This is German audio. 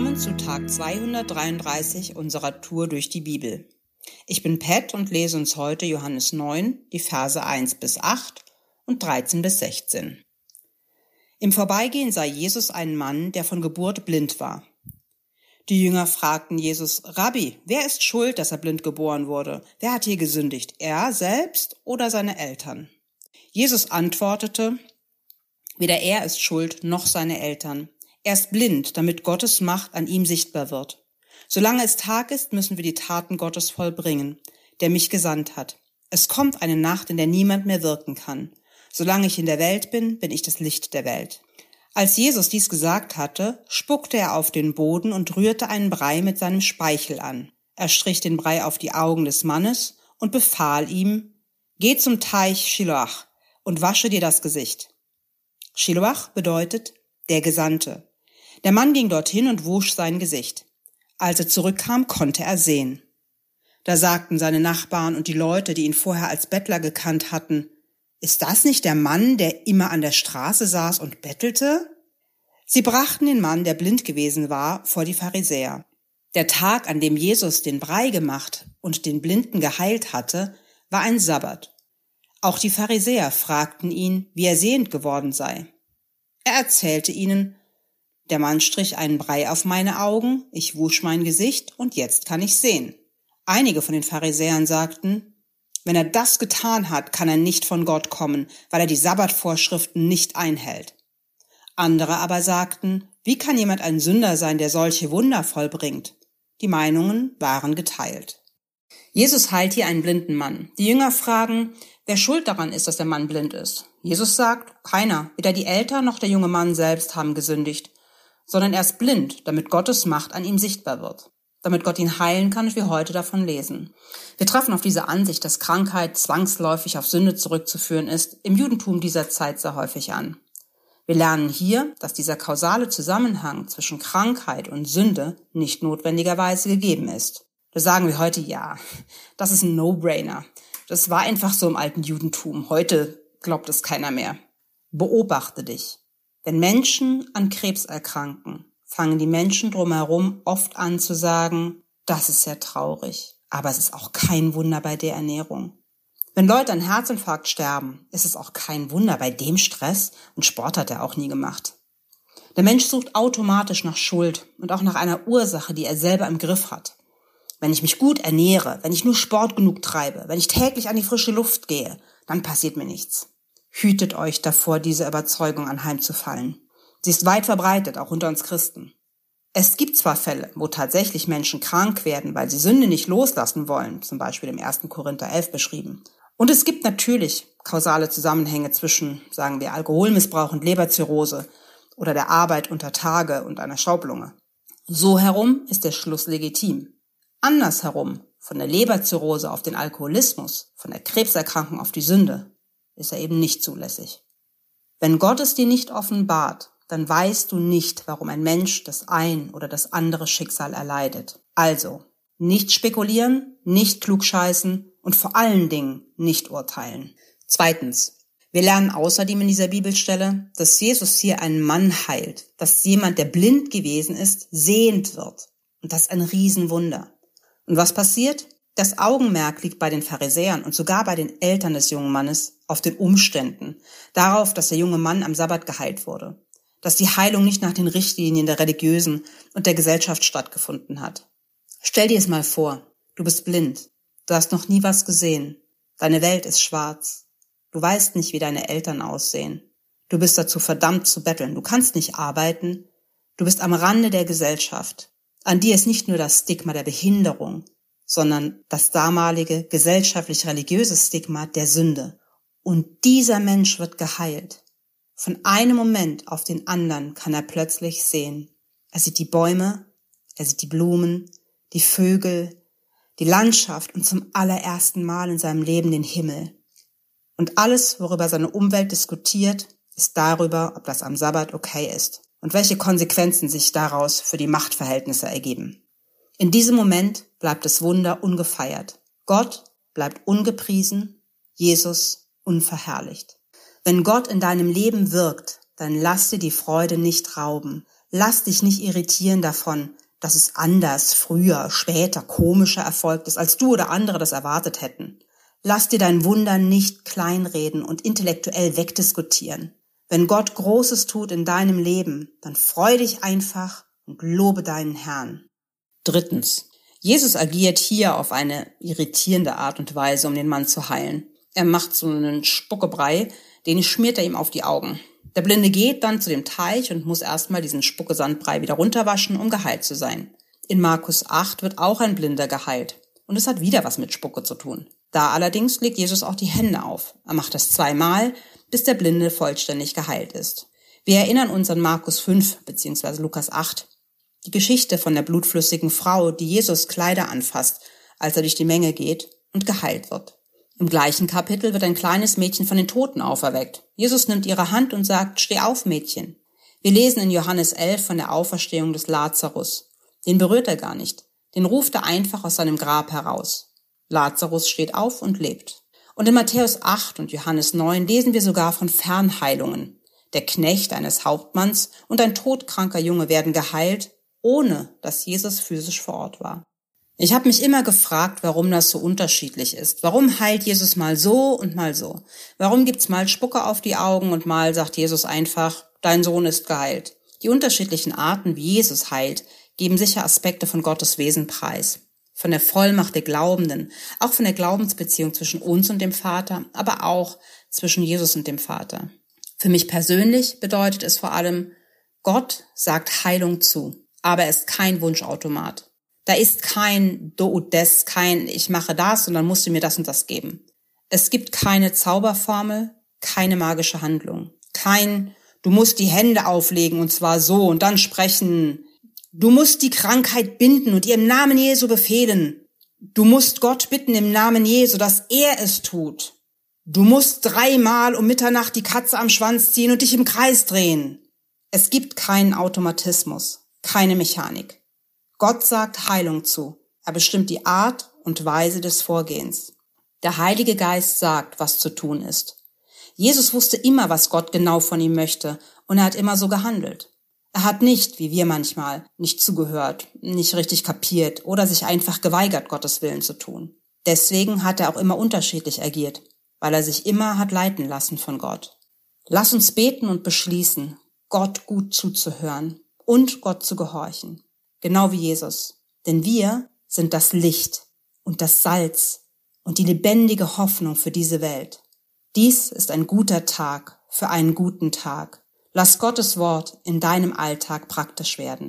Willkommen zu Tag 233 unserer Tour durch die Bibel. Ich bin Pat und lese uns heute Johannes 9, die Verse 1 bis 8 und 13 bis 16. Im Vorbeigehen sah Jesus einen Mann, der von Geburt blind war. Die Jünger fragten Jesus, Rabbi, wer ist schuld, dass er blind geboren wurde? Wer hat hier gesündigt? Er selbst oder seine Eltern? Jesus antwortete, weder er ist schuld noch seine Eltern. Er ist blind, damit Gottes Macht an ihm sichtbar wird. Solange es Tag ist, müssen wir die Taten Gottes vollbringen, der mich gesandt hat. Es kommt eine Nacht, in der niemand mehr wirken kann. Solange ich in der Welt bin, bin ich das Licht der Welt. Als Jesus dies gesagt hatte, spuckte er auf den Boden und rührte einen Brei mit seinem Speichel an. Er strich den Brei auf die Augen des Mannes und befahl ihm, Geh zum Teich Shiloach und wasche dir das Gesicht. Shiloach bedeutet der Gesandte. Der Mann ging dorthin und wusch sein Gesicht. Als er zurückkam, konnte er sehen. Da sagten seine Nachbarn und die Leute, die ihn vorher als Bettler gekannt hatten, ist das nicht der Mann, der immer an der Straße saß und bettelte? Sie brachten den Mann, der blind gewesen war, vor die Pharisäer. Der Tag, an dem Jesus den Brei gemacht und den Blinden geheilt hatte, war ein Sabbat. Auch die Pharisäer fragten ihn, wie er sehend geworden sei. Er erzählte ihnen, der Mann strich einen Brei auf meine Augen, ich wusch mein Gesicht und jetzt kann ich sehen. Einige von den Pharisäern sagten, wenn er das getan hat, kann er nicht von Gott kommen, weil er die Sabbatvorschriften nicht einhält. Andere aber sagten, wie kann jemand ein Sünder sein, der solche Wunder vollbringt? Die Meinungen waren geteilt. Jesus heilt hier einen blinden Mann. Die Jünger fragen, wer schuld daran ist, dass der Mann blind ist. Jesus sagt, keiner, weder die Eltern noch der junge Mann selbst haben gesündigt sondern er ist blind, damit Gottes Macht an ihm sichtbar wird, damit Gott ihn heilen kann und wir heute davon lesen. Wir treffen auf diese Ansicht, dass Krankheit zwangsläufig auf Sünde zurückzuführen ist, im Judentum dieser Zeit sehr häufig an. Wir lernen hier, dass dieser kausale Zusammenhang zwischen Krankheit und Sünde nicht notwendigerweise gegeben ist. Da sagen wir heute ja, das ist ein No-Brainer. Das war einfach so im alten Judentum. Heute glaubt es keiner mehr. Beobachte dich. Wenn Menschen an Krebs erkranken, fangen die Menschen drumherum oft an zu sagen, das ist ja traurig, aber es ist auch kein Wunder bei der Ernährung. Wenn Leute an Herzinfarkt sterben, ist es auch kein Wunder bei dem Stress und Sport hat er auch nie gemacht. Der Mensch sucht automatisch nach Schuld und auch nach einer Ursache, die er selber im Griff hat. Wenn ich mich gut ernähre, wenn ich nur Sport genug treibe, wenn ich täglich an die frische Luft gehe, dann passiert mir nichts. Hütet euch davor, diese Überzeugung anheimzufallen. Sie ist weit verbreitet, auch unter uns Christen. Es gibt zwar Fälle, wo tatsächlich Menschen krank werden, weil sie Sünde nicht loslassen wollen, zum Beispiel im 1. Korinther 11 beschrieben. Und es gibt natürlich kausale Zusammenhänge zwischen, sagen wir, Alkoholmissbrauch und Leberzirrhose oder der Arbeit unter Tage und einer Schaublunge. So herum ist der Schluss legitim. Andersherum, von der Leberzirrhose auf den Alkoholismus, von der Krebserkrankung auf die Sünde, ist er eben nicht zulässig. Wenn Gott es dir nicht offenbart, dann weißt du nicht, warum ein Mensch das ein oder das andere Schicksal erleidet. Also, nicht spekulieren, nicht klugscheißen und vor allen Dingen nicht urteilen. Zweitens. Wir lernen außerdem in dieser Bibelstelle, dass Jesus hier einen Mann heilt, dass jemand, der blind gewesen ist, sehend wird. Und das ist ein Riesenwunder. Und was passiert? Das Augenmerk liegt bei den Pharisäern und sogar bei den Eltern des jungen Mannes auf den Umständen, darauf, dass der junge Mann am Sabbat geheilt wurde, dass die Heilung nicht nach den Richtlinien der Religiösen und der Gesellschaft stattgefunden hat. Stell dir es mal vor, du bist blind, du hast noch nie was gesehen, deine Welt ist schwarz, du weißt nicht, wie deine Eltern aussehen, du bist dazu verdammt zu betteln, du kannst nicht arbeiten, du bist am Rande der Gesellschaft, an dir ist nicht nur das Stigma der Behinderung, sondern das damalige gesellschaftlich-religiöse Stigma der Sünde. Und dieser Mensch wird geheilt. Von einem Moment auf den anderen kann er plötzlich sehen. Er sieht die Bäume, er sieht die Blumen, die Vögel, die Landschaft und zum allerersten Mal in seinem Leben den Himmel. Und alles, worüber seine Umwelt diskutiert, ist darüber, ob das am Sabbat okay ist und welche Konsequenzen sich daraus für die Machtverhältnisse ergeben. In diesem Moment bleibt das Wunder ungefeiert. Gott bleibt ungepriesen, Jesus unverherrlicht. Wenn Gott in deinem Leben wirkt, dann lass dir die Freude nicht rauben. Lass dich nicht irritieren davon, dass es anders, früher, später, komischer erfolgt ist, als du oder andere das erwartet hätten. Lass dir dein Wunder nicht kleinreden und intellektuell wegdiskutieren. Wenn Gott Großes tut in deinem Leben, dann freu dich einfach und lobe deinen Herrn. Drittens. Jesus agiert hier auf eine irritierende Art und Weise, um den Mann zu heilen. Er macht so einen Spuckebrei, den schmiert er ihm auf die Augen. Der Blinde geht dann zu dem Teich und muss erstmal diesen Spuckesandbrei wieder runterwaschen, um geheilt zu sein. In Markus 8 wird auch ein Blinder geheilt. Und es hat wieder was mit Spucke zu tun. Da allerdings legt Jesus auch die Hände auf. Er macht das zweimal, bis der Blinde vollständig geheilt ist. Wir erinnern uns an Markus 5 bzw. Lukas 8. Die Geschichte von der blutflüssigen Frau, die Jesus Kleider anfasst, als er durch die Menge geht und geheilt wird. Im gleichen Kapitel wird ein kleines Mädchen von den Toten auferweckt. Jesus nimmt ihre Hand und sagt, steh auf, Mädchen. Wir lesen in Johannes 11 von der Auferstehung des Lazarus. Den berührt er gar nicht. Den ruft er einfach aus seinem Grab heraus. Lazarus steht auf und lebt. Und in Matthäus 8 und Johannes 9 lesen wir sogar von Fernheilungen. Der Knecht eines Hauptmanns und ein todkranker Junge werden geheilt, ohne dass Jesus physisch vor Ort war. Ich habe mich immer gefragt, warum das so unterschiedlich ist. Warum heilt Jesus mal so und mal so? Warum gibt's mal Spucke auf die Augen und mal sagt Jesus einfach, dein Sohn ist geheilt? Die unterschiedlichen Arten, wie Jesus heilt, geben sicher Aspekte von Gottes Wesen preis. Von der Vollmacht der Glaubenden, auch von der Glaubensbeziehung zwischen uns und dem Vater, aber auch zwischen Jesus und dem Vater. Für mich persönlich bedeutet es vor allem, Gott sagt Heilung zu, aber er ist kein Wunschautomat. Da ist kein Do und des, kein Ich mache das und dann musst du mir das und das geben. Es gibt keine Zauberformel, keine magische Handlung. Kein Du musst die Hände auflegen und zwar so und dann sprechen. Du musst die Krankheit binden und ihr im Namen Jesu befehlen. Du musst Gott bitten im Namen Jesu, dass er es tut. Du musst dreimal um Mitternacht die Katze am Schwanz ziehen und dich im Kreis drehen. Es gibt keinen Automatismus, keine Mechanik. Gott sagt Heilung zu. Er bestimmt die Art und Weise des Vorgehens. Der Heilige Geist sagt, was zu tun ist. Jesus wusste immer, was Gott genau von ihm möchte, und er hat immer so gehandelt. Er hat nicht, wie wir manchmal, nicht zugehört, nicht richtig kapiert oder sich einfach geweigert, Gottes Willen zu tun. Deswegen hat er auch immer unterschiedlich agiert, weil er sich immer hat leiten lassen von Gott. Lass uns beten und beschließen, Gott gut zuzuhören und Gott zu gehorchen genau wie Jesus. Denn wir sind das Licht und das Salz und die lebendige Hoffnung für diese Welt. Dies ist ein guter Tag für einen guten Tag. Lass Gottes Wort in deinem Alltag praktisch werden.